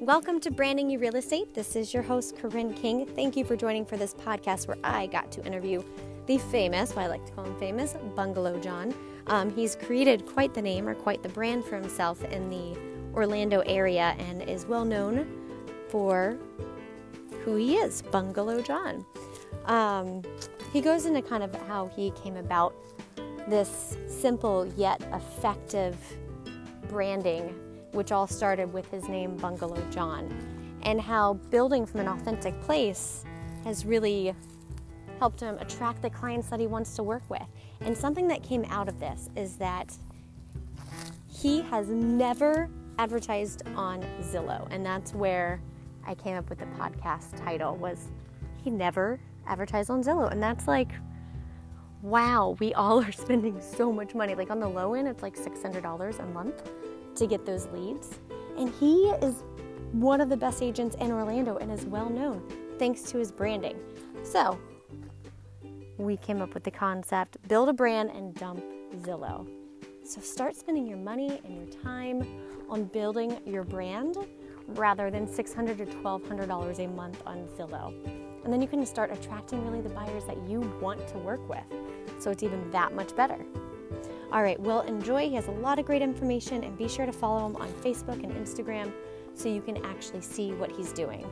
Welcome to Branding You Real Estate. This is your host, Corinne King. Thank you for joining for this podcast where I got to interview the famous, what I like to call him famous, Bungalow John. Um, he's created quite the name or quite the brand for himself in the Orlando area and is well known for who he is, Bungalow John. Um, he goes into kind of how he came about this simple yet effective branding which all started with his name, Bungalow John, and how building from an authentic place has really helped him attract the clients that he wants to work with. And something that came out of this is that he has never advertised on Zillow, and that's where I came up with the podcast title was he never advertised on Zillow. And that's like wow, we all are spending so much money. Like on the low end, it's like $600 a month to get those leads. And he is one of the best agents in Orlando and is well known thanks to his branding. So, we came up with the concept build a brand and dump Zillow. So, start spending your money and your time on building your brand rather than $600 to $1,200 a month on Zillow. And then you can start attracting really the buyers that you want to work with. So, it's even that much better. All right, well, enjoy. He has a lot of great information, and be sure to follow him on Facebook and Instagram so you can actually see what he's doing.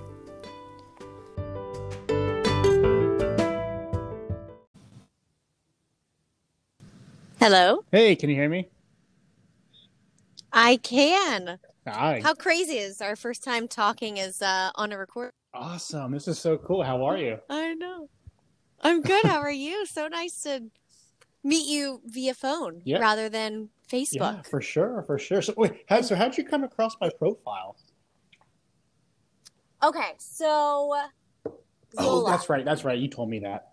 Hello. Hey, can you hear me? I can. Hi. How crazy is our first time talking is uh, on a record? Awesome. This is so cool. How are you? I know. I'm good. How are you? So nice to meet you via phone Yeah. rather than Facebook. Yeah, for sure, for sure. So wait, how, so how'd you come across my profile? Okay, so Oh, that's right. That's right. You told me that.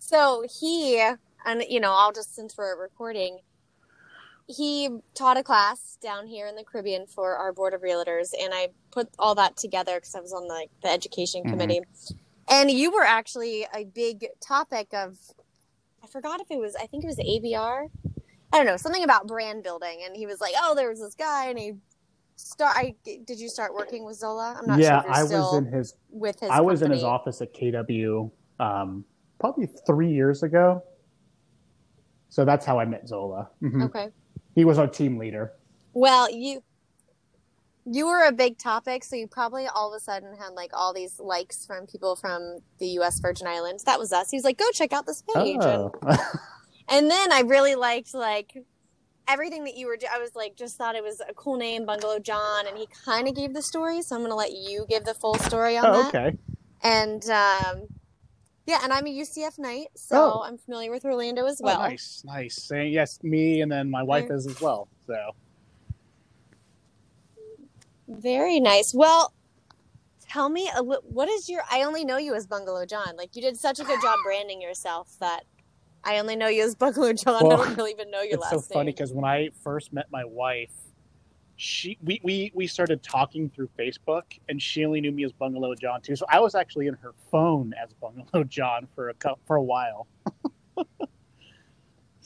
So he, and you know, I'll just since we're recording, he taught a class down here in the Caribbean for our board of realtors, and I put all that together because I was on the the education Mhm. committee. And you were actually a big topic of, forgot if it was, I think it was ABR. I don't know, something about brand building. And he was like, "Oh, there was this guy, and he start. I did you start working with Zola? I'm not yeah, sure you're I was in his. with his. I was in his office at KW, um, probably three years ago. So that's how I met Zola. Mhm. Okay. He was our team leader. Well, you you were a big topic, so you probably all of a sudden had like all these likes from people from the U.S. Virgin Islands. That was us. He was like, "Go check out this page," and, Oh, and then I really liked like everything that you were. I was like, just thought it was a cool name, Bungalow John, and he kind of gave the story. So I'm gonna let you give the full story on oh that. okay. And um, yeah, and I'm a UCF Knight, so Oh. I'm familiar with Orlando as Oh, well. nice, nice. Saying yes, me and then my wife is as well. So Very nice. Well, tell me a what is your? I only know you as Bungalow John. Like you did such a good job branding yourself that I only know you as Bungalow John. Well, I don't really even know your it's last so name. funny because when I first met my wife, she we, we we started talking through Facebook, and she only knew me as Bungalow John too. So I was actually in her phone as Bungalow John for a for a while.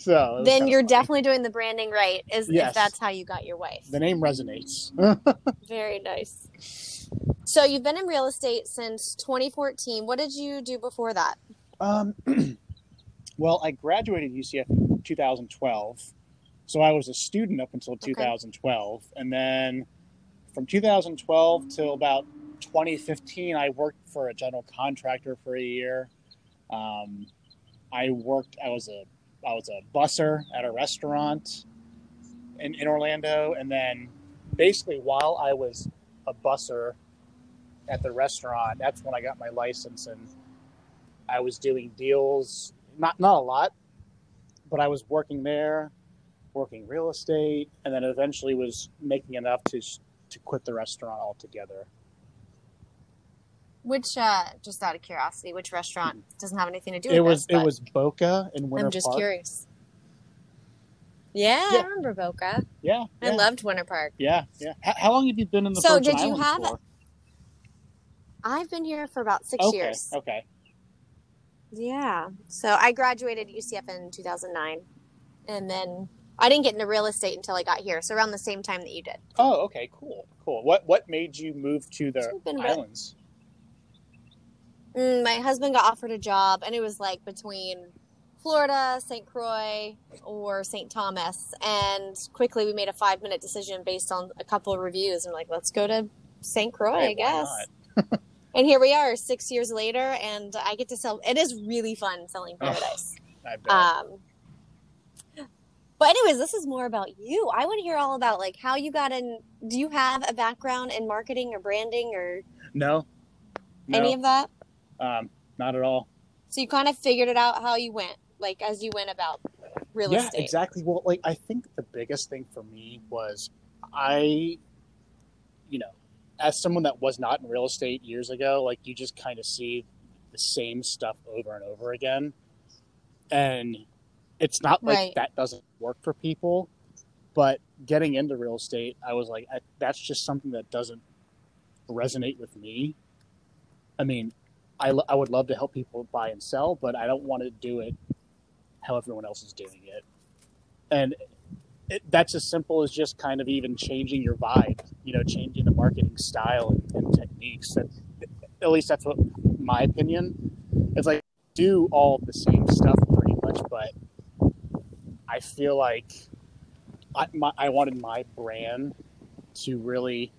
so then you're definitely doing the branding right. Is if that's how you got your wife. the name resonates. Very nice. So you've been in real estate since 2014. What did you do before that? Um, well, I graduated UCF in 2012, so I was a student up until 2012, and then from 2012 till about 2015, I worked for a general contractor for a year. Um, I worked. I was a I was a busser at a restaurant in, in Orlando, and then basically while I was a busser at the restaurant, that's when I got my license and I was doing deals, not not a lot, but I was working there, working real estate, and then eventually was making enough to to quit the restaurant altogether. Which, uh, just out of curiosity, which restaurant doesn't have anything to do with It was this, it was Boca in Winter Park. I'm just Park. curious. Yeah, Yeah. I remember Boca. Yeah, I yeah, loved Winter Park. yeah, yeah. How, how long have you been in the So Virgin did you Islands have- for? I've been here for about six Okay, years. okay. Yeah. So I graduated UCF in 2009. And then I didn't get into real estate until I got here, so around the same time that you did. Oh, okay, cool, cool. What what made you move to the It's been re- islands? My husband got offered a job, and it was like between Florida, St. Croix, or St. Thomas. And quickly we made a five minute decision based on a couple of reviews. I'm like, let's go to St. Croix, Hey, I guess. And here we are, six years later, and I get to sell. It is really fun selling paradise. I bet. Um, but anyways, this is more about you. I want to hear all about like how you got in. Do you have a background in marketing or branding or no, no, any of that? Um, not at all. So you kind of figured it out how you went, like as you went about real yeah, estate. exactly. Well, like I think the biggest thing for me was I, you know, as someone that was not in real estate years ago, like you just kind of see the same stuff over and over again, and it's not like Right. that doesn't work for people. But getting into real estate, I was like, I, that's just something that doesn't resonate with me. I mean, I, I would love to help people buy and sell, but I don't want to do it how everyone else is doing it. And it, that's as simple as just kind of even changing your vibe, you know, changing the marketing style and, and techniques. That, at least that's what my opinion. It's like do all the same stuff pretty much, but I feel like I, my, I wanted my brand to really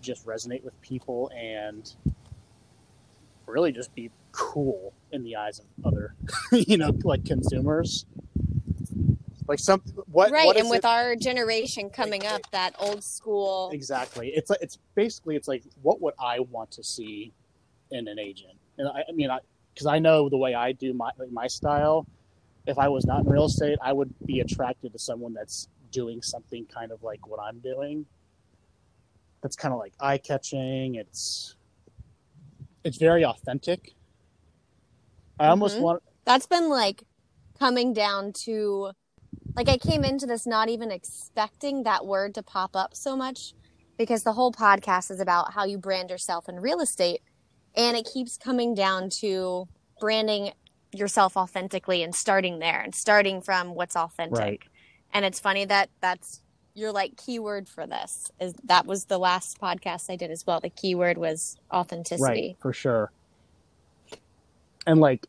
just resonate with people and really just be cool in the eyes of other, you know, like consumers. Like some what right, what is and with it- our generation coming up, that old school. exactly it's like it's basically it's like what would I want to see in an agent? And I, I mean, I because I know the way I do my like my style. If I was not in real estate, I would be attracted to someone that's doing something kind of like what I'm doing. That's kind of like eye catching. It's it's very authentic. I almost Mhm. want That's been like coming down to, like I came into this not even expecting that word to pop up so much, because the whole podcast is about how you brand yourself in real estate, and it keeps coming down to branding yourself authentically and starting there and starting from what's authentic. Right. And it's funny that that's your like keyword for this is that was the last podcast I did as well. The keyword was authenticity. Right, for sure. And like,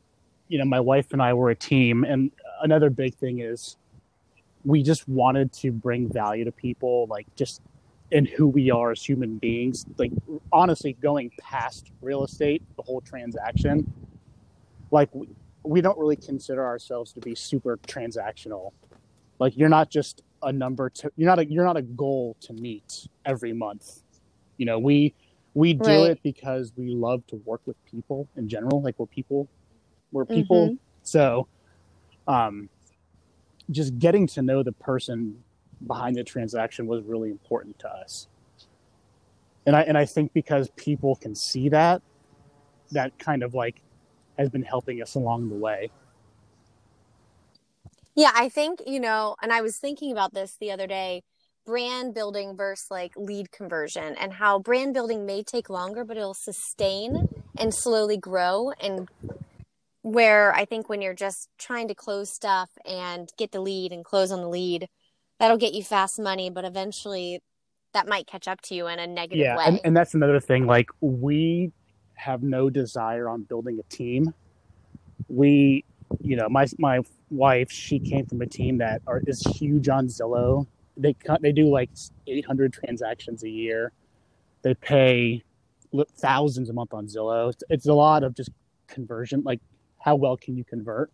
you know, my wife and I were a team, and another big thing is we just wanted to bring value to people, like just in who we are as human beings. Like, honestly, going past real estate, the whole transaction, like we, we don't really consider ourselves to be super transactional. Like, you're not just a number to you're not a you're not a goal to meet every month. You know, we we do Right. it because we love to work with people in general. Like we're people, we're people. So, um, just getting to know the person behind the transaction was really important to us. And I and I think because people can see that, that kind of like has been helping us along the way. Yeah, I think, you know, and I was thinking about this the other day brand building versus like lead conversion and how brand building may take longer, but it'll sustain and slowly grow. And where I think when you're just trying to close stuff and get the lead and close on the lead, that'll get you fast money, but eventually that might catch up to you in a negative yeah way. and, and that's another thing like we have no desire on building a team we you know my my wife she came from a team that are is huge on zillow. They they do like 800 transactions a year. They pay thousands a month on zillow. It's, it's a lot of just conversion like how well can you convert?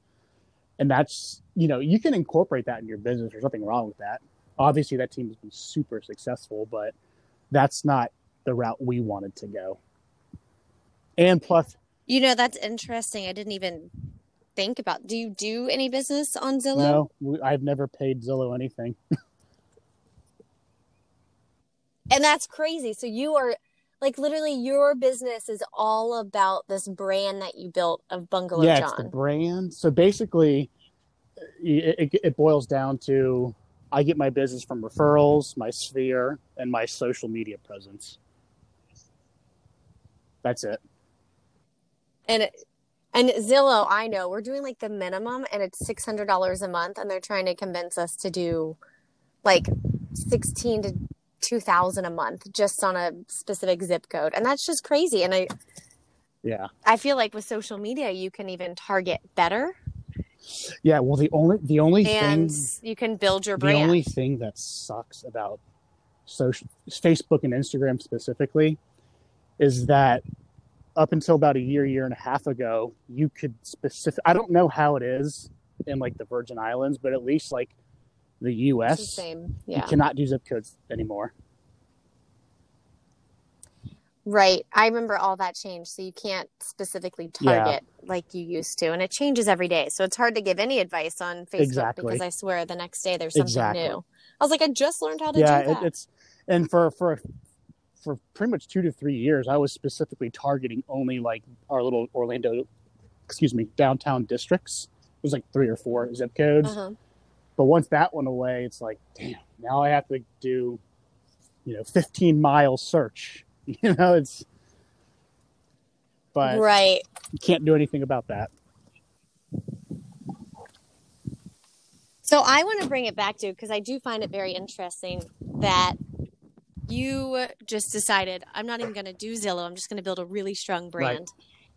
And that's you know you can incorporate that in your business. There's nothing wrong with that. Obviously that team has been super successful but that's not the route we wanted to go. And plus, you know, that's interesting. I didn't even think about. Do you do any business on Zillow? no, we, I've never paid Zillow anything. And that's crazy. So you are like literally your business is all about this brand that you built of Bungalow yeah, it's the brand. So basically, it, it, it boils down to I get my business from referrals, my sphere, and my social media presence. That's it. And it, and Zillow, I know we're doing like the minimum and it's $600 a month and they're trying to convince us to do like 16 to 2000 a month just on a specific zip code. And that's just crazy. And I Yeah. I feel like with social media you can even target better Yeah. Well, the only the only and thing you can build your brand. the only thing that sucks about social Facebook and Instagram specifically is that up until about a year, year and a half ago, you could specific. I don't know how it is in like the Virgin Islands, but at least like the It's the U.S. same. You cannot do zip codes anymore. Right. I remember all that changed. So you can't specifically Yeah. target like you used to. And it changes every day. So it's hard to give any advice on Facebook Exactly. because I swear the next day there's something Exactly. new. I was like, I just learned how to yeah, do it, it's and for for for pretty much two to three years, I was specifically targeting only like our little Orlando, excuse me, downtown districts. It was like three or four zip codes. uh-huh. But once that went away, it's like, damn, now I have to do, you know, 15 mile search. You know, it's, but Right. you can't do anything about that. So I want to bring it back to because I do find it very interesting that you just decided I'm not even going to do Zillow. I'm just going to build a really strong brand.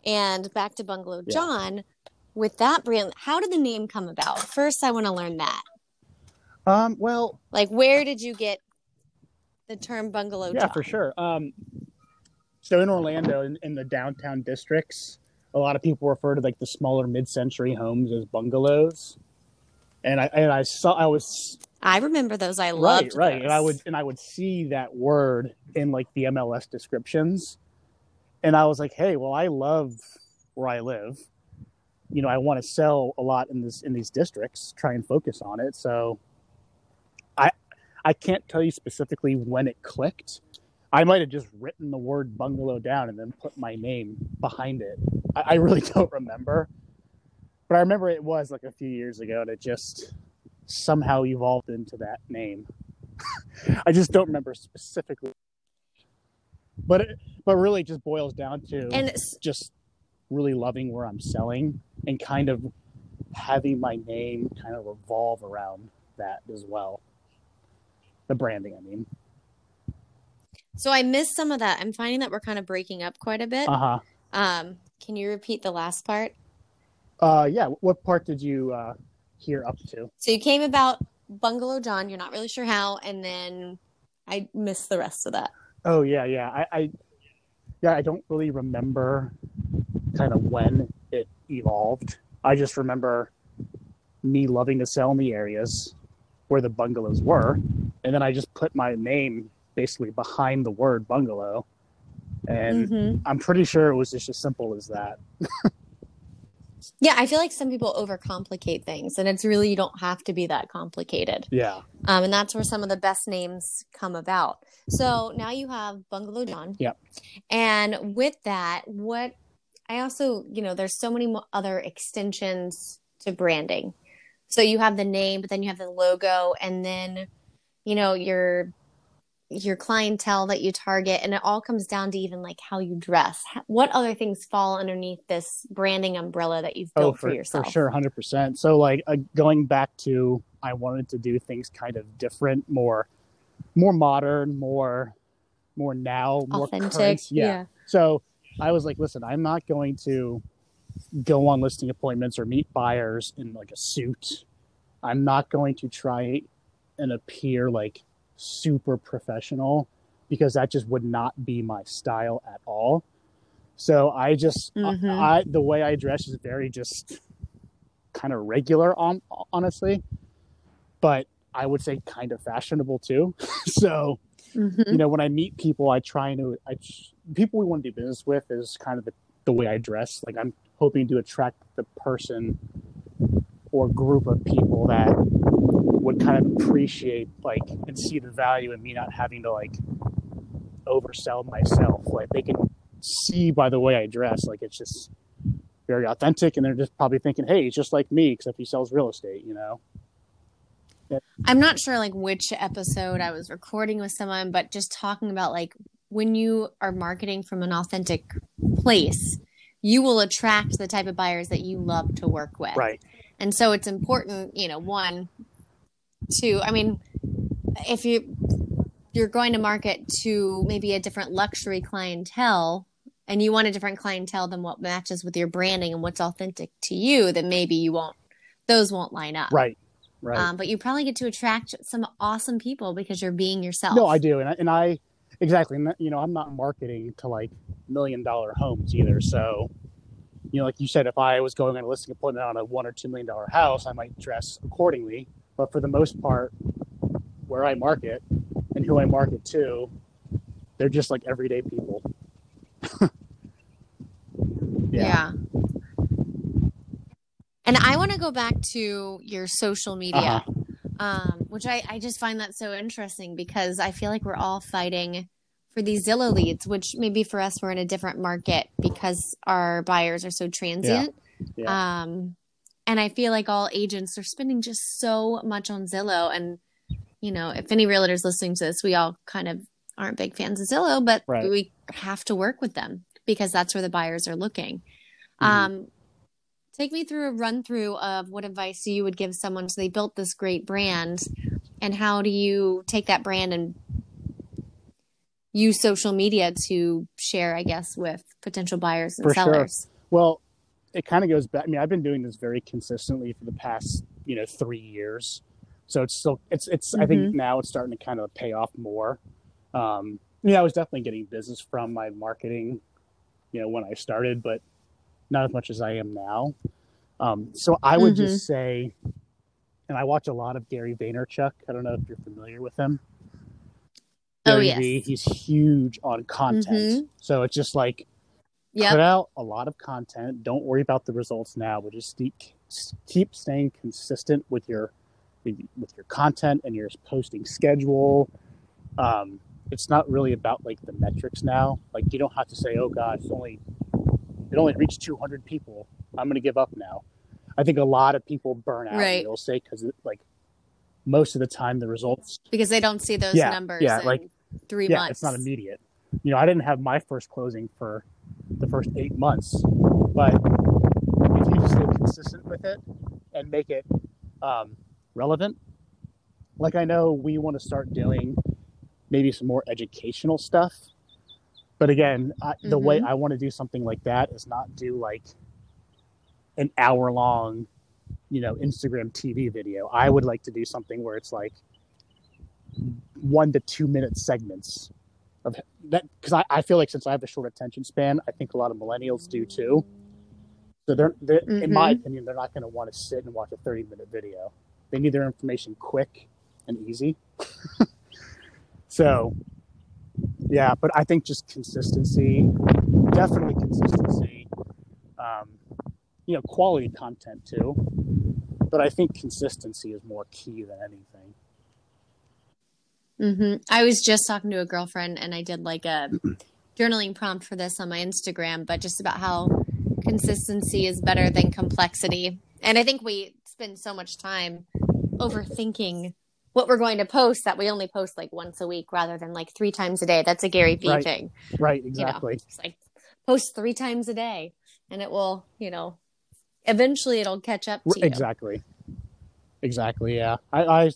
And back to Bungalow Yeah. John, with that brand, how did the name come about? First, I want to learn that. Um, well, Like, where did you get the term Bungalow yeah, John? for sure. Um, so in Orlando, in, in the downtown districts, a lot of people refer to like the smaller mid-century homes as bungalows. And I and I saw I was I remember those. I right, loved right, and I would and I would see that word in like the MLS descriptions, and I was like, hey, well, I love where I live. You know, I want to sell a lot in this in these districts, try and focus on it. So, I I can't tell you specifically when it clicked. I might have just written the word bungalow down and then put my name behind it. I, I really don't remember, but I remember it was like a few years ago, and it just somehow evolved into that name. I just don't remember specifically. But it, but really just boils down to And just really loving where I'm selling and kind of having my name kind of revolve around that as well. The branding, I mean. so I missed some of that. I'm finding that we're kind of breaking up quite a bit. Uh-huh. Um, can you repeat the last part? Uh yeah, what part did you uh hear up to? So you came about Bungalow John. You're not really sure how, and then I missed the rest of that. Oh yeah, yeah. I, I yeah, I don't really remember kind of when it evolved. I just remember me loving to sell in the areas where the bungalows were, and then I just put my name basically behind the word bungalow. And Mhm. I'm pretty sure it was just as simple as that. Yeah, I feel like some people overcomplicate things, and it's really you don't have to be that complicated. Yeah. Um, and that's where some of the best names come about. So now you have Bungalow John. Yep. And with that, what I also, you know, there's so many other extensions to branding. So you have the name, but then you have the logo, and then, you know, your your clientele that you target, and it all comes down to even like how you dress. What other things fall underneath this branding umbrella that you've built oh, for, for yourself? for sure, hundred percent. So like uh, going back to, I wanted to do things kind of different, more, more modern, more, more now, more Authentic. current. yeah. So I was like, listen, I'm not going to go on listing appointments or meet buyers in like a suit. I'm not going to try and appear like super professional because that just would not be my style at all. So I just Mhm. I, I the way I dress is very just kind of regular on honestly. But I would say kind of fashionable too. so Mhm. you know when i meet people i try to i people we want to do business with is kind of the, the way i dress like i'm hoping to attract the person or group of people that would kind of appreciate like and see the value in me not having to like oversell myself. Like they can see by the way i dress like it's just very authentic and they're just probably thinking hey he's just like me except he sells real estate you know? I'm not sure like which episode I was recording with someone, but just talking about like when you are marketing from an authentic place, you will attract the type of buyers that you love to work with. right And so it's important, you know, one, to, I mean, if you you're going to market to maybe a different luxury clientele and you want a different clientele than what matches with your branding and what's authentic to you, then maybe you won't those won't line up. Right. Right. Um, but you probably get to attract some awesome people because you're being yourself. No, I do, and I, and I exactly. And you know, I'm not marketing to like million dollar homes either. So, you know, like you said, if I was going on a listing appointment on a one or two million dollar house, I might dress accordingly. But for the most part, where I market and who I market to, they're just like everyday people. yeah. yeah. And I want to go back to your social media, uh-huh. um, which I, I just find that so interesting because I feel like we're all fighting for these Zillow leads, which maybe for us, we're in a different market because our buyers are so transient. Yeah. Yeah. Um, and I feel like all agents are spending just so much on Zillow. And, you know, if any realtors listening to this, we all kind of aren't big fans of Zillow, but right. we have to work with them because that's where the buyers are looking. Mm-hmm. Um, Take me through a run through of what advice you would give someone so they built this great brand and how do you take that brand and use social media to share, I guess, with potential buyers and for sellers? Sure. Well, it kind of goes back. I mean, I've been doing this very consistently for the past, you know, three years. So it's still, it's, it's, mm-hmm. I think mm-hmm. now it's starting to kind of pay off more. Um, yeah, I was definitely getting business from my marketing, you know, when I started, but not as much as I am now. Um, so I would mm-hmm. just say, and I watch a lot of Gary Vaynerchuk. I don't know if you're familiar with him. Oh, Gary oh yes, v, he's huge on content. Mm-hmm. So it's just like yep. put out a lot of content. Don't worry about the results now, but just keep keep staying consistent with your with your content and your posting schedule. Um, it's not really about like the metrics now. Like you don't have to say, "Oh gosh, it's only it only reached 200 people. I'm going to give up now. I think a lot of people burn out. Right. They'll say because like most of the time the results because they don't see those yeah, numbers. Yeah, like three yeah, months. It's not immediate. You know, I didn't have my first closing for the first eight months, but if you just stay consistent with it and make it um, relevant, like I know we want to start doing maybe some more educational stuff but again, I, mm-hmm. the way mm-hmm. I want to do something like that is not do like an hour long, you know, Instagram TV video. I would like to do something where it's like one to two minute segments of that because I, I feel like since I have a short attention span, I think a lot of millennials do too. So they're, they're mm-hmm. in my mm-hmm. opinion, they're not going to want to sit and watch a 30 minute video. They need their information quick and easy. so yeah, but I think just consistency, definitely consistency. Um, you know, quality content too, but I think consistency is more key than anything. Mm-hmm. I was just talking to a girlfriend, and I did like a journaling prompt for this on my Instagram, but just about how consistency is better than complexity. And I think we spend so much time overthinking what we're going to post that we only post like once a week rather than like three times a day. That's a Gary Vee right. thing. Right, exactly. You know, it's like post three times a day and it will, you know, eventually it'll catch up to you. Exactly. Exactly. Yeah. I, I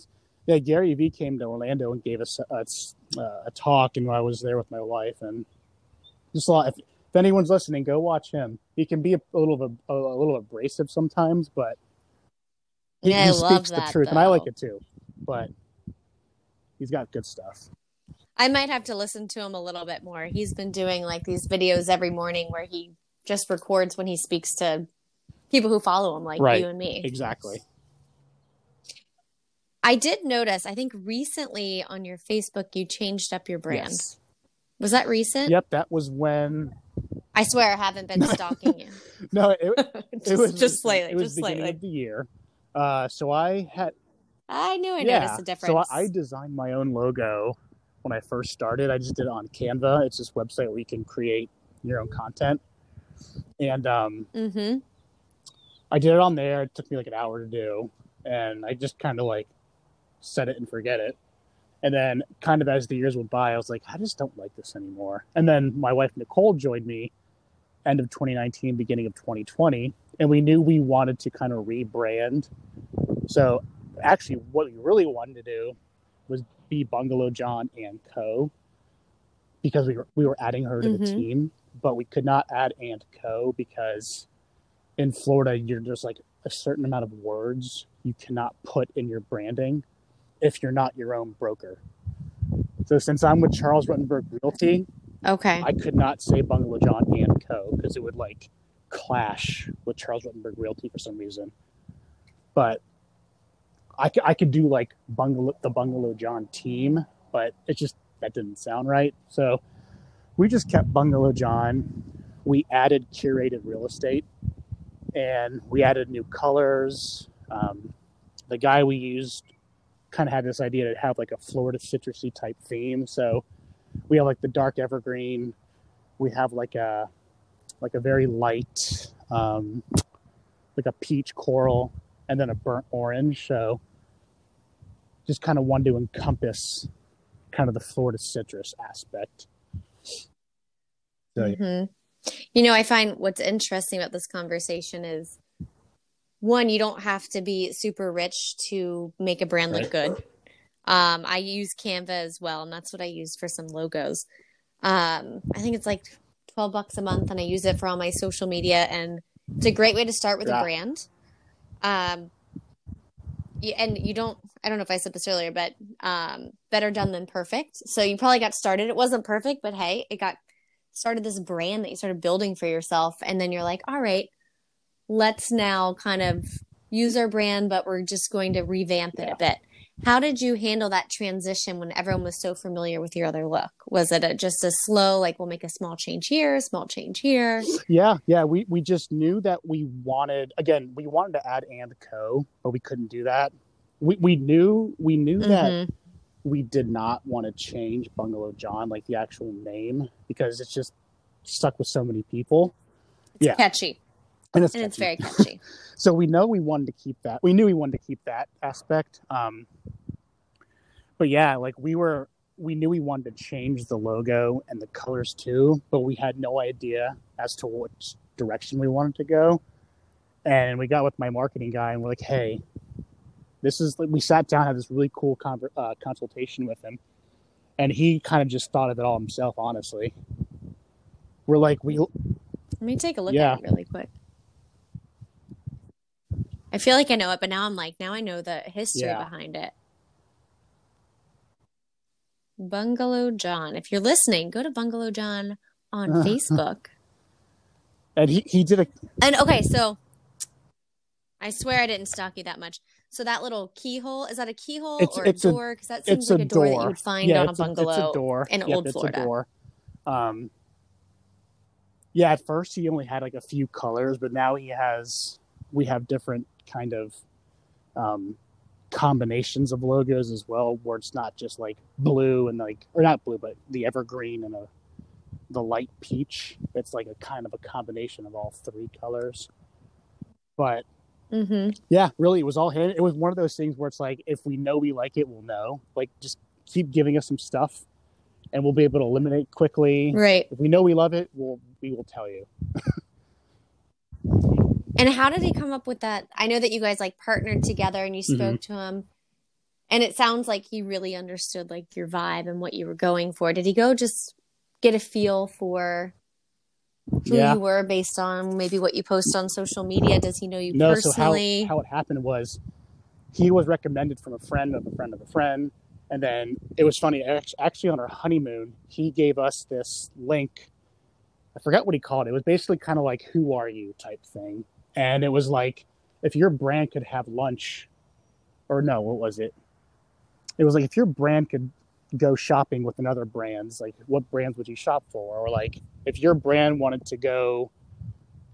yeah, Gary Vee came to Orlando and gave us a, a, uh, a talk, and I was there with my wife, and just a lot. If, if anyone's listening, go watch him. He can be a, a little of a, a, little abrasive sometimes, but he, yeah, he speaks the truth, though. and I like it too but he's got good stuff. I might have to listen to him a little bit more. He's been doing like these videos every morning where he just records when he speaks to people who follow him, like right. you and me. Exactly. I did notice, I think recently on your Facebook, you changed up your brand. Yes. Was that recent? Yep, that was when. I swear I haven't been stalking you. no, it, just, it was just slightly. It was just beginning slightly. of the year. Uh, so I had I knew I yeah. noticed a difference. So I designed my own logo when I first started. I just did it on Canva. It's this website where you can create your own content. And um, mm-hmm. I did it on there. It took me like an hour to do. And I just kind of like set it and forget it. And then, kind of as the years went by, I was like, I just don't like this anymore. And then my wife Nicole joined me end of 2019, beginning of 2020, and we knew we wanted to kind of rebrand. So actually what we really wanted to do was be Bungalow John and Co. Because we were we were adding her to the Mhm. team, but we could not add and Co. because in Florida you're just like a certain amount of words you cannot put in your branding if you're not your own broker. So since I'm with Charles Rutenberg Realty, Okay. I could not say Bungalow John and Co. because it would like clash with Charles Rutenberg Realty for some reason. But I could do like Bungalow the Bungalow John team, but it just that didn't sound right. So we just kept Bungalow John. We added curated real estate, and we added new colors. Um, the guy we used kind of had this idea to have like a Florida citrusy type theme, so we have like the dark evergreen. We have like a like a very light um like a peach coral and then a burnt orange. So just kind of wanted to encompass kind of the florida citrus aspect. So yeah. hmm You know, I find what's interesting about this conversation is one, you don't have to be super rich to make a brand look Right. good. Um, I use Canva as well, and that's what I use for some logos. Um, I think it's like 12 bucks a month, and I use it for all my social media, and it's a great way to start with Yeah. a brand. Um, and you don't, I don't know if I said this earlier, but um, better done than perfect. So you probably got started. It wasn't perfect, but hey, it got started this brand that you started building for yourself and then you're like all right let's now kind of use our brand but we're just going to revamp it Yeah. a bit how did you handle that transition when everyone was so familiar with your other look was it a, just a slow like we'll make a small change here small change here yeah yeah we we just knew that we wanted again we wanted to add and co but we couldn't do that we, we knew we knew that Mhm. we did not want to change Bungalow John, like the actual name, because it's just stuck with so many people. it's Yeah. catchy And it's, and it's very catchy so we know we wanted to keep that. We knew we wanted to keep that aspect. Um, but yeah, like we were, we knew we wanted to change the logo and the colors too, but we had no idea as to which direction we wanted to go. And we got with my marketing guy and we're like, hey, this is like, we sat down, had this really cool conver- uh, consultation with him. And he kind of just thought of it all himself, honestly. We're like, we, let me take a look Yeah. at it really quick i feel like i know it but now i'm like now i know the history Yeah. behind it bungalow john if you're listening go to bungalow john on facebook and he, he did a, And okay, so I swear I didn't stalk you that much. So that little keyhole is that a keyhole It's- or a it's a- door? Because that seems like a a door, that you would find yeah, on a bungalow. it's a door in Yep, old it's Florida. A door. Um, yeah, at first he only had like a few colors, but now he has. We have different kind of um, combinations of logos as well, where it's not just like blue and like, or not blue, but the evergreen and a the light peach. It's like a kind of a combination of all three colors. But hmm yeah, really, it was all him. It was one of those things where it's like, if we know we like it, we'll know. Like, just keep giving us some stuff, and we'll be able to eliminate quickly. Right. If we know we love it, we'll we will tell you. And how did he come up with that? I know that you guys like partnered together and you Mm-hmm. spoke to him. And it sounds like he really understood like your vibe and what you were going for. Did he go just get a feel for who Yeah. you were based on maybe what you post on social media? Does he know you No, so how personally? how it happened was, he was recommended from a friend of a friend of a friend, and then it was funny. Actually, on our honeymoon, he gave us this link. I forgot what he called it. It was basically kind of like "Who are you?" type thing, and it was like if your brand could have lunch, or no, what was it? It was like if your brand could go shopping with another brands, like what brands would you shop for? Or like if your brand wanted to go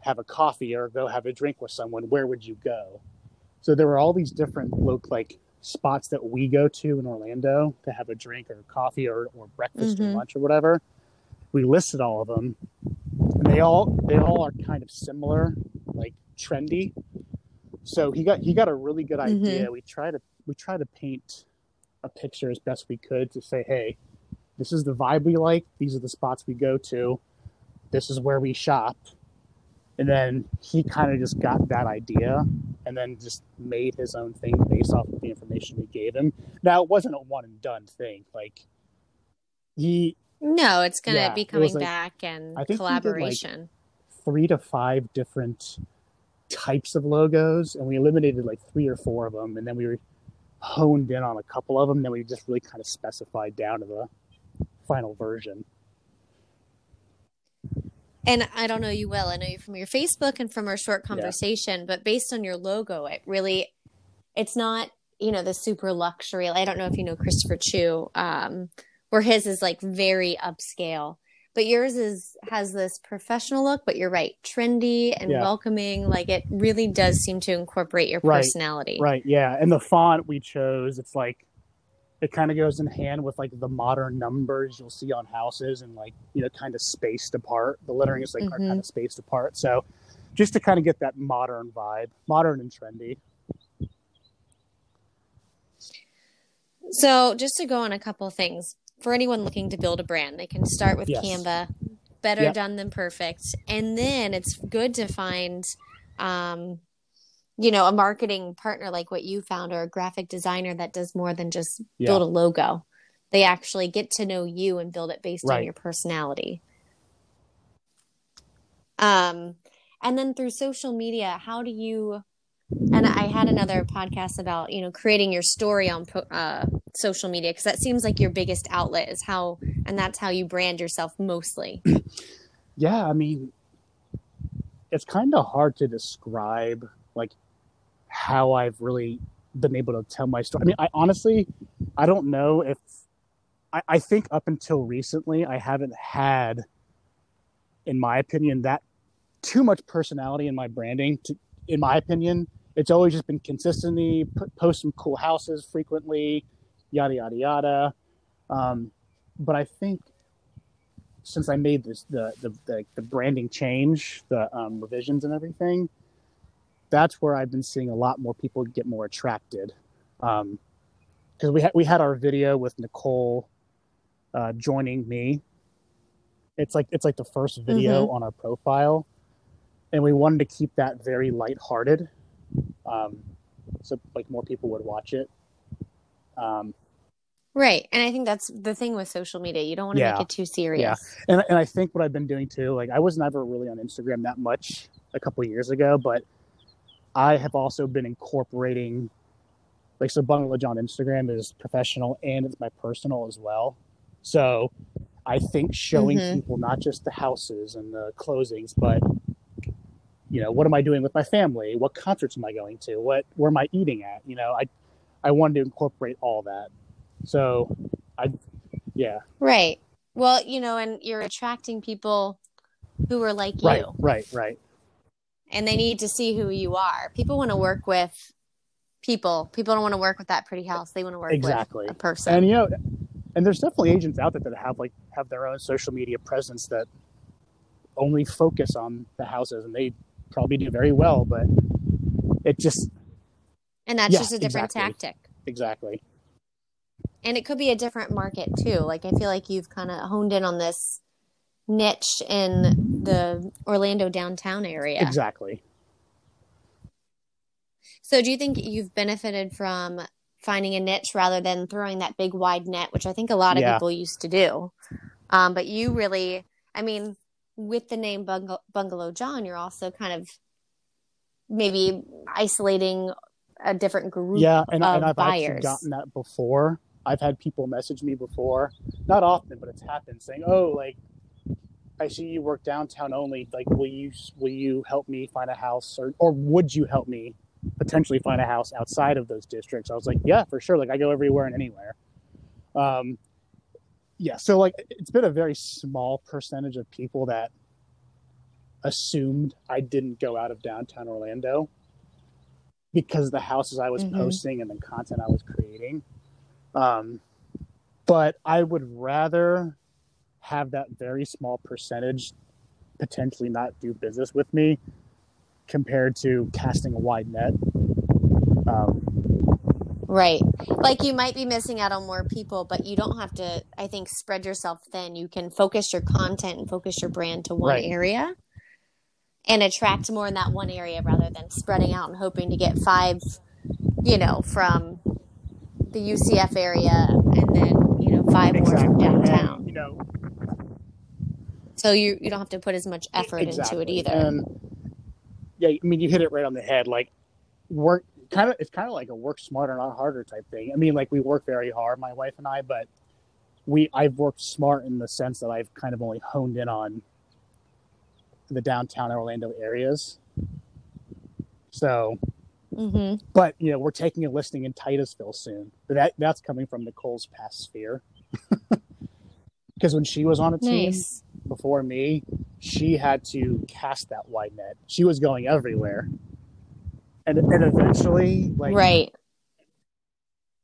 have a coffee or go have a drink with someone, where would you go? So there were all these different look like spots that we go to in Orlando to have a drink or coffee or, or breakfast Mhm. or lunch or whatever. We listed all of them, and they all they all are kind of similar, like trendy. So he got he got a really good Mhm. idea. We try to we try to paint a picture as best we could to say, hey, this is the vibe we like. These are the spots we go to. This is where we shop. and then he kind of just got that idea and then just made his own thing based off of the information we gave him. Now it wasn't a one and done thing. Like he No, it's gonna Yeah, be coming like- back and I think he did, like, collaboration. three to five different types of logos and we eliminated like three or four of them and then we were honed in on a couple of them then we just really kind of specified down to the final version And I don't know you well. I know you from your Facebook and from our short Yeah. conversation, but based on your logo, it really it's not, you know, the super luxury. I don't know if you know Christopher Chu, um, where his is like very upscale. But yours is has this professional look, but you're right, trendy and Yeah. welcoming. Like it really does seem to incorporate your Right, personality. right yeah and the font we chose it's like it kind of goes in hand with like the modern numbers you'll see on houses and like you know kind of spaced apart the lettering is like are Mhm. kind of spaced apart so just to kind of get that modern vibe modern and trendy So, just to go on a couple things for anyone looking to build a brand, they can start with Yes. Canva. Better Yep. done than perfect, and then it's good to find, um, you know, a marketing partner like what you found, or a graphic designer that does more than just Yeah. build a logo. They actually get to know you and build it based on your personality. Um, and then through social media, how do you? And I had another podcast about you know creating your story on uh, social media because that seems like your biggest outlet is how, and that's how you brand yourself mostly. yeah i mean it's kind of hard to describe like how i've really been able to tell my story i mean i honestly i don't know if i, I think up until recently i haven't had in my opinion that too much personality in my branding to, in my opinion it's always just been consistency p- post some cool houses frequently yada yada yada um, but i think since I made this the the the, the branding change, the um, revisions and everything, that's where I've been seeing a lot more people get more attracted. Because we had we had our video with Nicole uh, joining me. It's like it's like the first video on our profile, and we wanted to keep that very lighthearted, um, so like more people would watch it. Um, Right. And I think that's the thing with social media. You don't want to Yeah. make it too serious. Yeah, and and I think what I've been doing too, like I was never really on Instagram that much a couple of years ago, but I have also been incorporating, like, so Bungalow John Instagram is professional and it's my personal as well. So I think showing Mhm. people not just the houses and the closings, but you know, what am I doing with my family? What concerts am I going to? What where am I eating at? You know, I I wanted to incorporate all that. So I yeah. Right. Well, you know, and you're attracting people who are like you. Right, right, right. and they need to see who you are. People want to work with people. People don't want to work with that pretty house. They want to work Exactly. with a person. and you know and there's definitely agents out there that have like have their own social media presence that only focus on the houses and they probably do very well but it just And that's Yeah, just a different exactly. tactic. exactly And it could be a different market too. Like I feel like you've kind of honed in on this niche in the Orlando downtown area. exactly So do you think you've benefited from finding a niche rather than throwing that big wide net, which I think a lot of Yeah. people used to do? Um, but you really, I mean, with the name Bungalow, Bungalow John, you're also kind of maybe isolating a different group. yeah and, of and i've actually gotten that before. I've had people message me before not often but it's happened saying oh like i see you work downtown only like will you will you help me find a house or or would you help me potentially find a house outside of those districts? I was like yeah for sure like i go everywhere and anywhere. Um yeah so like it's been a very small percentage of people that assumed i didn't go out of downtown orlando because of the houses i was Mhm. posting and the content i was creating um but i would rather have that very small percentage potentially not do business with me compared to casting a wide net um, Right. Like you might be missing out on more people, but you don't have to, I think, spread yourself thin. You can focus your content and focus your brand to one Right. area and attract more in that one area rather than spreading out and hoping to get five, you know, from the UCF area and then, you know, five more from downtown. And, you know, so you you don't have to put as much effort exactly. into it either. And yeah, I mean, you hit it right on the head. Like work, kind of, it's kind of like a work smarter, not harder type thing. I mean, like we work very hard, my wife and I, but we I've worked smart in the sense that I've kind of only honed in on the downtown Orlando areas. So, mm-hmm. but you know, we're taking a listing in Titusville soon. That that's coming from Nicole's past sphere. Because when she was on a team Nice. before me, she had to cast that wide net. She was going everywhere, and and eventually, like Right.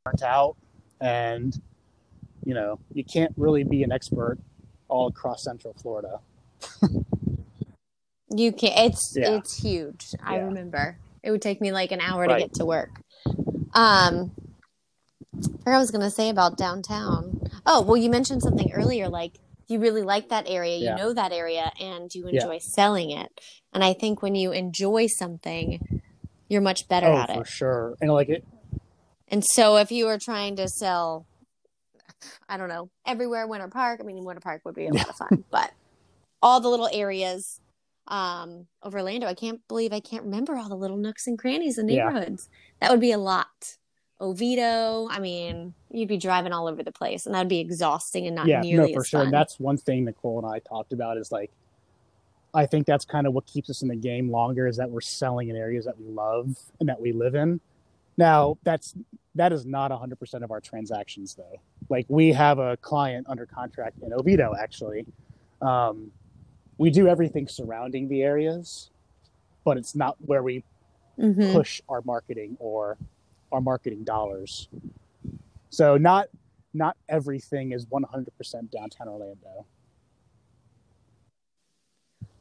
burnt out, and you know, you can't really be an expert all across Central Florida. You can't it's Yeah. it's huge. I Yeah. remember. It would take me like an hour Right. to get to work. Um what I was gonna say about downtown. Oh, well you mentioned something earlier, like you really like that area, you Yeah. know that area and you enjoy selling it. And I think when you enjoy something, you're much better oh, at for it. sure. And like it, And so if you were trying to sell I don't know, everywhere Winter Park, I mean Winter Park would be a lot of fun, but all the little areas um of Orlando, I can't believe I can't remember all the little nooks and crannies and Yeah. neighborhoods. That would be a lot. Oviedo, I mean, you'd be driving all over the place and that'd be exhausting and not yeah, no, nearly for as sure. fun. And that's one thing Nicole and I talked about is like, I think that's kind of what keeps us in the game longer is that we're selling in areas that we love and that we live in. Now, that's that is not 100% of our transactions though. Like we have a client under contract in Oviedo actually. Um, we do everything surrounding the areas, but it's not where we Mhm. push our marketing or our marketing dollars. So not not everything is 100% downtown Orlando.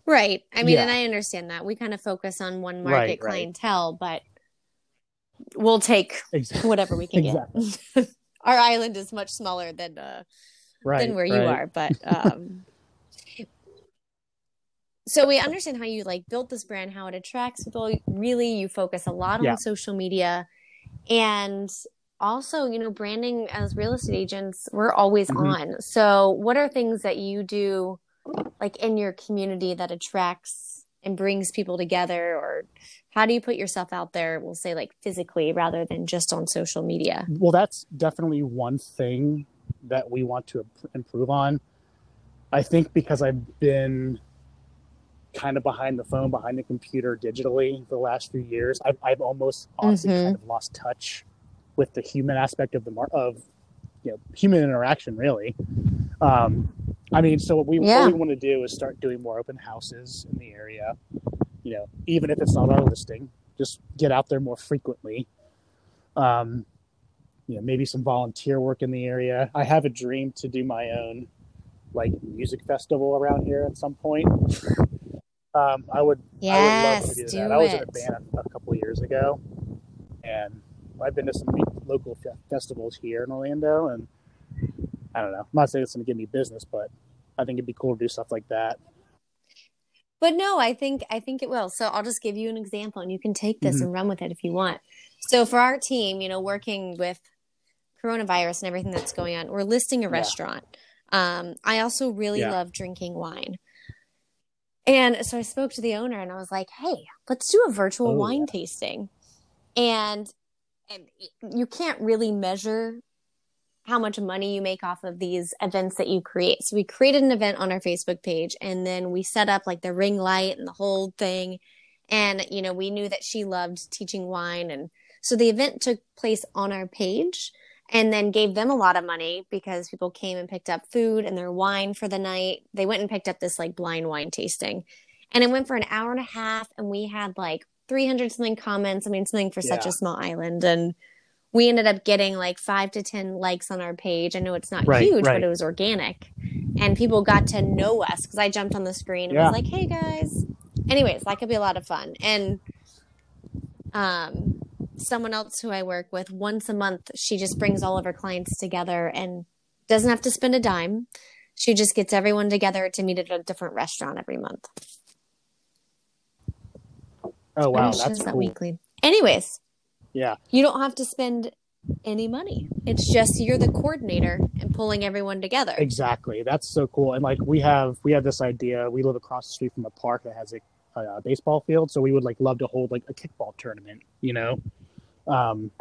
Right. I mean, Yeah. and I understand that. We kind of focus on one market Right, right. clientele, but we'll take Exactly. whatever we can Exactly. get. Our island is much smaller than uh, Right. than where you are, but um, so we understand how you like built this brand, how it attracts people. Really, you focus a lot Yeah. on social media, and also, you know, branding as real estate agents. We're always Mhm. on. So, what are things that you do, like in your community, that attracts and brings people together, or how do you put yourself out there? We'll say like physically rather than just on social media. Well, that's definitely one thing that we want to improve on. I think because I've been kind of behind the phone, behind the computer digitally for the last few years, I've, I've almost honestly Mhm. kind of lost touch with the human aspect of the mar- of you know human interaction. Really, um, I mean, so what we, Yeah. what we want to do is start doing more open houses in the area. You know, even if it's not our listing, just get out there more frequently. Um, you know, maybe some volunteer work in the area. I have a dream to do my own like music festival around here at some point. Um, I would, I would love Yes, to do, do that. I was in a band a, couple of years ago, and I've been to some local fe- festivals here in Orlando, and I don't know. I'm not saying it's going to give me business, but I think it'd be cool to do stuff like that. But no, I think I think it will. So I'll just give you an example and you can take this Mhm. and run with it if you want. So for our team, you know, working with coronavirus and everything that's going on, we're listing a Yeah. restaurant. Um, I also really Yeah. love drinking wine. And so I spoke to the owner and I was like, "Hey, let's do a virtual Oh, wine yeah. tasting." And and you can't really measure how much money you make off of these events that you create. So we created an event on our Facebook page and then we set up like the ring light and the whole thing. And, you know, we knew that she loved teaching wine. And so the event took place on our page and then gave them a lot of money because people came and picked up food and their wine for the night. They went and picked up this like blind wine tasting. And it went for an hour and a half and we had like 300 something comments. I mean, something for such a small island. And we ended up getting like five to 10 likes on our page. I know it's not Right, huge, right. but it was organic. And people got to know us because I jumped on the screen and Yeah. was like, hey guys. Anyways, that could be a lot of fun. And um, someone else who I work with once a month, she just brings all of her clients together and doesn't have to spend a dime. She just gets everyone together to meet at a different restaurant every month. Oh wow, that's just that weekly. Anyways, Yeah, you don't have to spend any money. It's just you're the coordinator and pulling everyone together. exactly. That's so cool. And like we have we have this idea. We live across the street from a park that has a, a baseball field, so we would like love to hold like a kickball tournament. You know, um,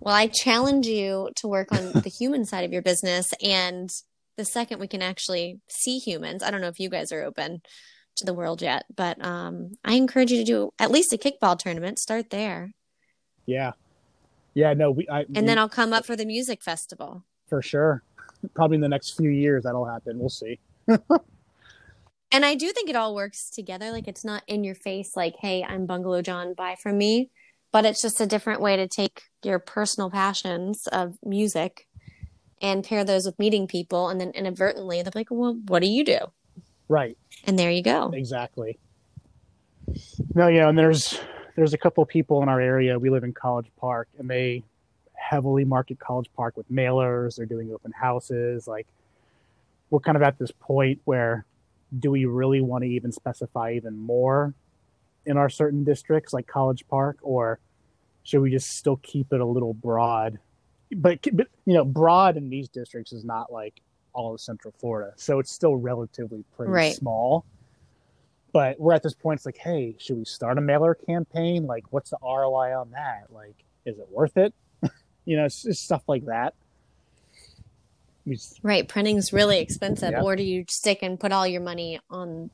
Well, I challenge you to work on the human side of your business. And the second we can actually see humans, I don't know if you guys are open to the world yet, but um, I encourage you to do at least a kickball tournament. Start there. Yeah, yeah. No, we I, And then I'll come up for the music festival. for sure. Probably in the next few years that'll happen. We'll see. And I do think it all works together. Like it's not in your face, like, hey, I'm Bungalow John, buy from me. But it's just a different way to take your personal passions of music and pair those with meeting people. And then inadvertently, they're like, well, what do you do? Right. And there you go. Exactly. No, yeah, and there's there's a couple people in our area. We live in College Park, and they heavily market College Park with mailers. They're doing open houses. Like, we're kind of at this point where do we really want to even specify even more in our certain districts, like College Park, or should we just still keep it a little broad? But, but you know, broad in these districts is not like all of Central Florida, so it's still relatively pretty Right. small but we're at this point it's like hey should we start a mailer campaign like what's the roi on that like is it worth it you know it's just stuff like that just, Right. Printing's really expensive. Yep. Or do you stick and put all your money on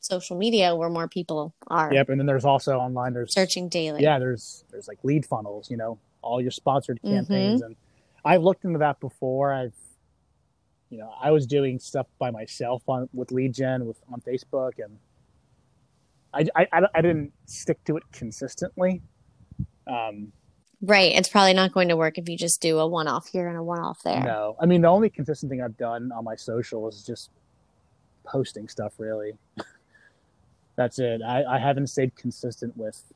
social media where more people are yep and then there's also online there's searching daily? yeah there's there's like lead funnels you know all your sponsored Mm-hmm. campaigns and i've looked into that before i've you know i was doing stuff by myself on with lead gen with on facebook and i i, I, didn't stick to it consistently um Right. It's probably not going to work if you just do a one off here and a one off there. No, I mean the only consistent thing I've done on my social is just posting stuff. Really, that's it. I, I haven't stayed consistent with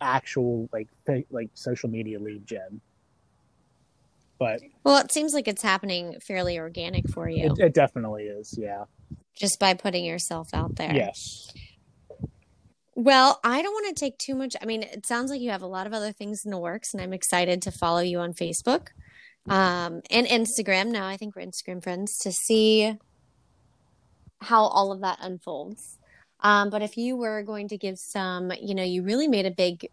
actual like like social media lead gen. But Well, it seems like it's happening fairly organic for you it, it definitely is. Yeah. just by putting yourself out there. Yes. Well, I don't want to take too much. I mean, it sounds like you have a lot of other things in the works, and I'm excited to follow you on Facebook um, and Instagram. Now, I think we're Instagram friends to see how all of that unfolds. Um, but if you were going to give some, you know, you really made a big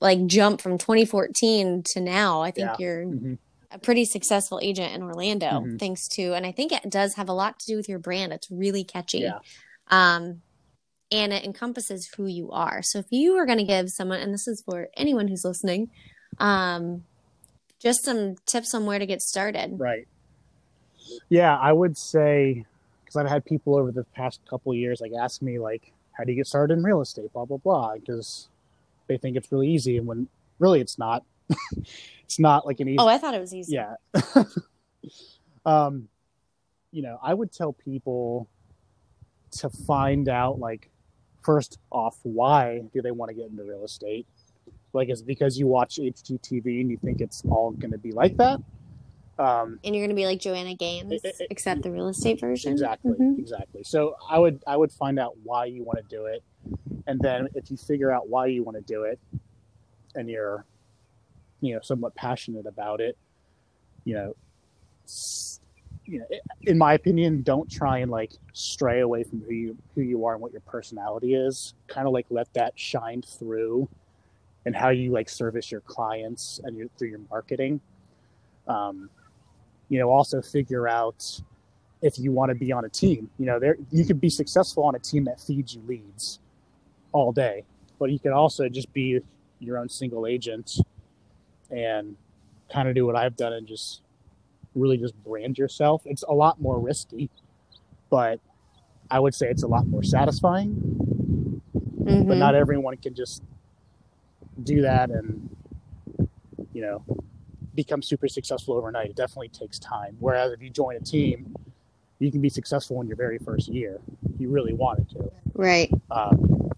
like jump from 2014 to now. I think Yeah. you're hmm a pretty successful agent in Orlando, Mhm. thanks to, and I think it does have a lot to do with your brand. It's really catchy. Yeah. Um, and it encompasses who you are. So if you are going to give someone, and this is for anyone who's listening, um, just some tips on where to get started. Right. Yeah, I would say because I've had people over the past couple of years like ask me like, how do you get started in real estate? Blah blah blah, because they think it's really easy, and when really it's not. it's not like an easy. Oh, I thought it was easy. yeah. um, you know, I would tell people to find out like first off why do they want to get into real estate? Like is it because you watch hgtv and you think it's all going to be like that? Um, And you're going to be like Joanna Gaines, It- it- except the real estate version. exactly. Mhm. exactly. So i would i would find out why you want to do it. And then if you figure out why you want to do it and you're you know somewhat passionate about it you know s- you know in my opinion don't try and like stray away from who you who you are and what your personality is kind of like let that shine through and how you like service your clients and your through your marketing um, you know also figure out if you want to be on a team. You know, there you could be successful on a team that feeds you leads all day, but you could also just be your own single agent and kind of do what I've done and just really just brand yourself. It's a lot more risky, but I would say it's a lot more satisfying. But Mhm. not everyone can just do that and you know become super successful overnight. It definitely takes time. Whereas if you join a team, you can be successful in your very first year if you really wanted to. Right. Um,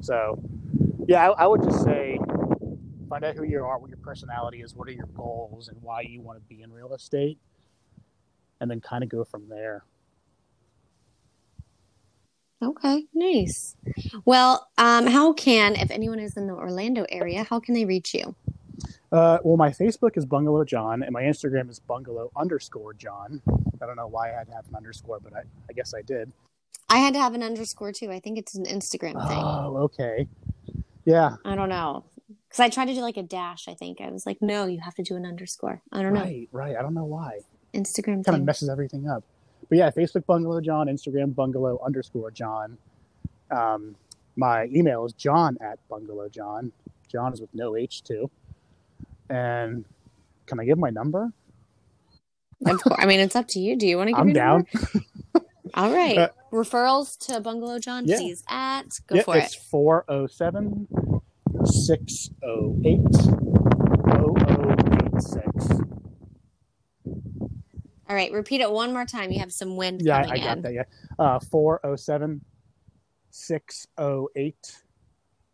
so, yeah, I, I would just say find out who you are, what your personality is, what are your goals, and why you want to be in real estate, and then kind of go from there. Okay, nice. Well, um, how can, if anyone is in the Orlando area, how can they reach you? Uh, well, my Facebook is Bungalow John, and my Instagram is Bungalow underscore John. I don't know why I had to have an underscore, but I, I guess I did. I had to have an underscore too. I think it's an Instagram thing. Oh, okay. Yeah. I don't know. Because I tried to do like a dash, I think. I was like, no, you have to do an underscore. I don't know. Right, right. I don't know why. Instagram Kind of messes everything up. But yeah, Facebook Bungalow John, Instagram Bungalow underscore John. Um, my email is john at Bungalow John. John is with no H too. And can I give my number? I mean, it's up to you. Do you want to give I'm your down. number? All right. Uh, Referrals to Bungalow John, Yeah. please at. Go Yep, for it's it. 407 608 0086. All right. Repeat it one more time. You have some wind Yeah, I, I got in. that. Yeah. Uh, 407 608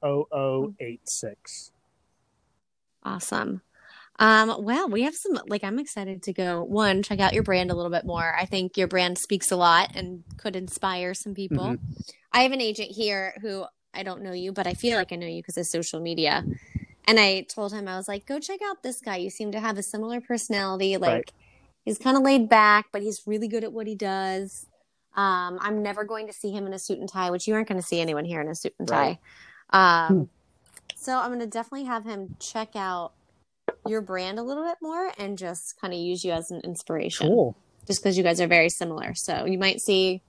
0086. Awesome. Um, well, we have some like I'm excited to go one, check out your brand a little bit more. I think your brand speaks a lot and could inspire some people. Mhm. I have an agent here who I don't know you, but I feel like I know you because of social media. And I told him I was like, go check out this guy. You seem to have a similar personality. Like Right. he's kind of laid back, but he's really good at what he does. Um, I'm never going to see him in a suit and tie, which you aren't going to see anyone here in a suit and tie. Right. Um, so I'm going to definitely have him check out your brand a little bit more and just kind of use you as an inspiration Cool. just because you guys are very similar. So you might see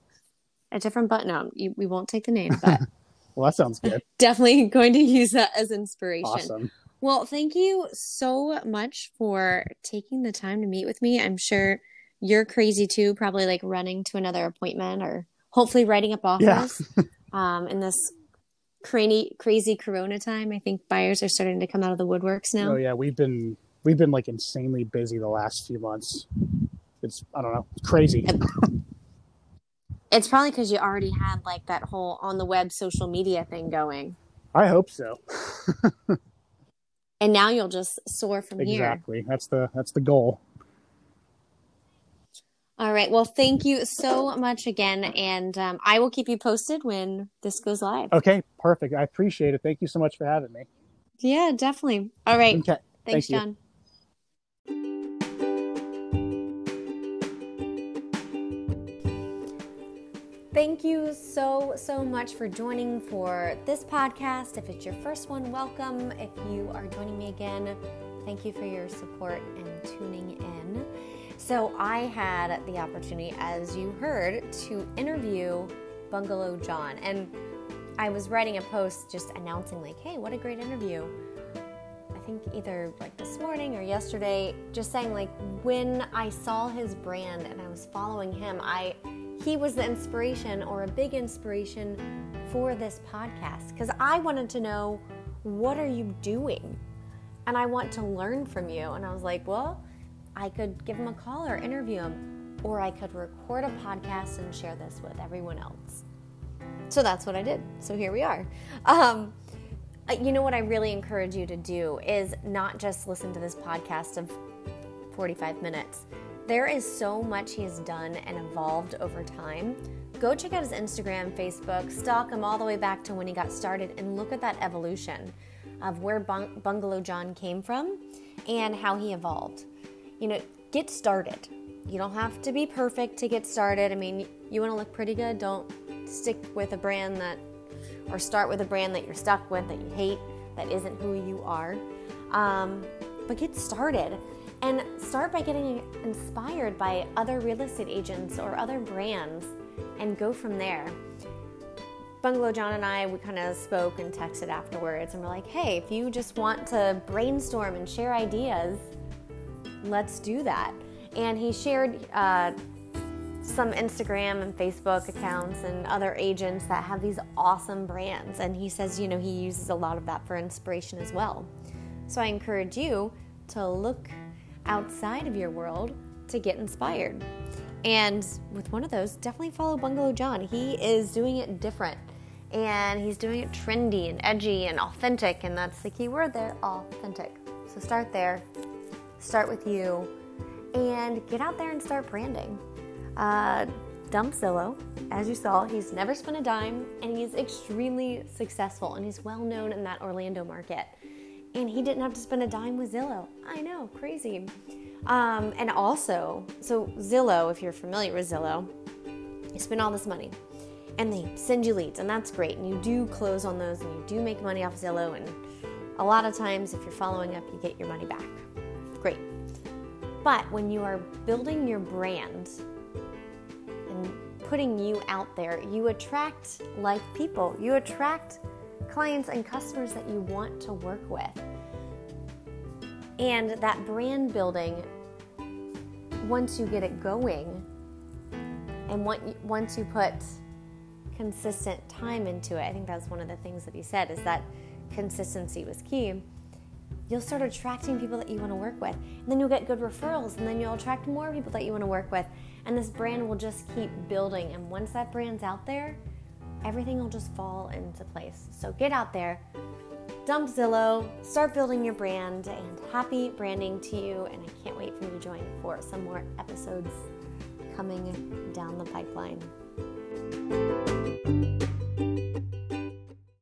a different button. No, you, we won't take the name, but Well, that sounds good. definitely going to use that as inspiration. Awesome. Well, thank you so much for taking the time to meet with me. I'm sure you're crazy too, probably like running to another appointment or hopefully writing up Yeah. offers. um, in this crazy, crazy Corona time, I think buyers are starting to come out of the woodworks now. Oh yeah, we've been we've been like insanely busy the last few months. It's I don't know, it's crazy. It's probably because you already had like that whole on the web social media thing going. I hope so. And now you'll just soar from here. Exactly. That's the that's the goal. All right. Well, thank you so much again. And um, I will keep you posted when this goes live. Okay, perfect. I appreciate it. Thank you so much for having me. Yeah, definitely. All right. Okay. Thanks, thank you. Thank you so, so much for joining for this podcast. If it's your first one, welcome. If you are joining me again, thank you for your support and tuning in. So, I had the opportunity, as you heard, to interview Bungalow John. And I was writing a post just announcing, like, hey, what a great interview. I think either like this morning or yesterday, just saying like when I saw his brand and I was following him, I he was the inspiration or a big inspiration for this podcast because I wanted to know what are you doing? And I want to learn from you. And I was like, well, I could give him a call or interview him, or I could record a podcast and share this with everyone else. So that's what I did. So here we are. Um, uh, you know what I really encourage you to do is not just listen to this podcast of 45 minutes. There is so much he has done and evolved over time. Go check out his Instagram, Facebook, stalk him all the way back to when he got started and look at that evolution of where Bung- Bungalow John came from and how he evolved. You know, get started. You don't have to be perfect to get started. I mean, you want to look pretty good, don't stick with a brand that or start with a brand that you're stuck with that you hate that isn't who you are um, but get started and start by getting inspired by other real estate agents or other brands and go from there bungalow john and i we kind of spoke and texted afterwards and we're like hey if you just want to brainstorm and share ideas let's do that and he shared uh, some Instagram and Facebook accounts and other agents that have these awesome brands. And he says, you know, he uses a lot of that for inspiration as well. So I encourage you to look outside of your world to get inspired. And with one of those, definitely follow Bungalow John. He is doing it different and he's doing it trendy and edgy and authentic. And that's the key word there authentic. So start there, start with you, and get out there and start branding. Uh, dump Zillow. As you saw, he's never spent a dime and he's extremely successful and he's well known in that Orlando market. And he didn't have to spend a dime with Zillow. I know, crazy. Um, and also, so Zillow, if you're familiar with Zillow, you spend all this money and they send you leads, and that's great. And you do close on those and you do make money off Zillow. And a lot of times, if you're following up, you get your money back. Great. But when you are building your brand and putting you out there, you attract like people, you attract clients and customers that you want to work with. And that brand building, once you get it going, and once you put consistent time into it, I think that's one of the things that he said is that consistency was key. You'll start attracting people that you want to work with. And then you'll get good referrals, and then you'll attract more people that you want to work with. And this brand will just keep building. And once that brand's out there, everything will just fall into place. So get out there, dump Zillow, start building your brand, and happy branding to you. And I can't wait for you to join for some more episodes coming down the pipeline.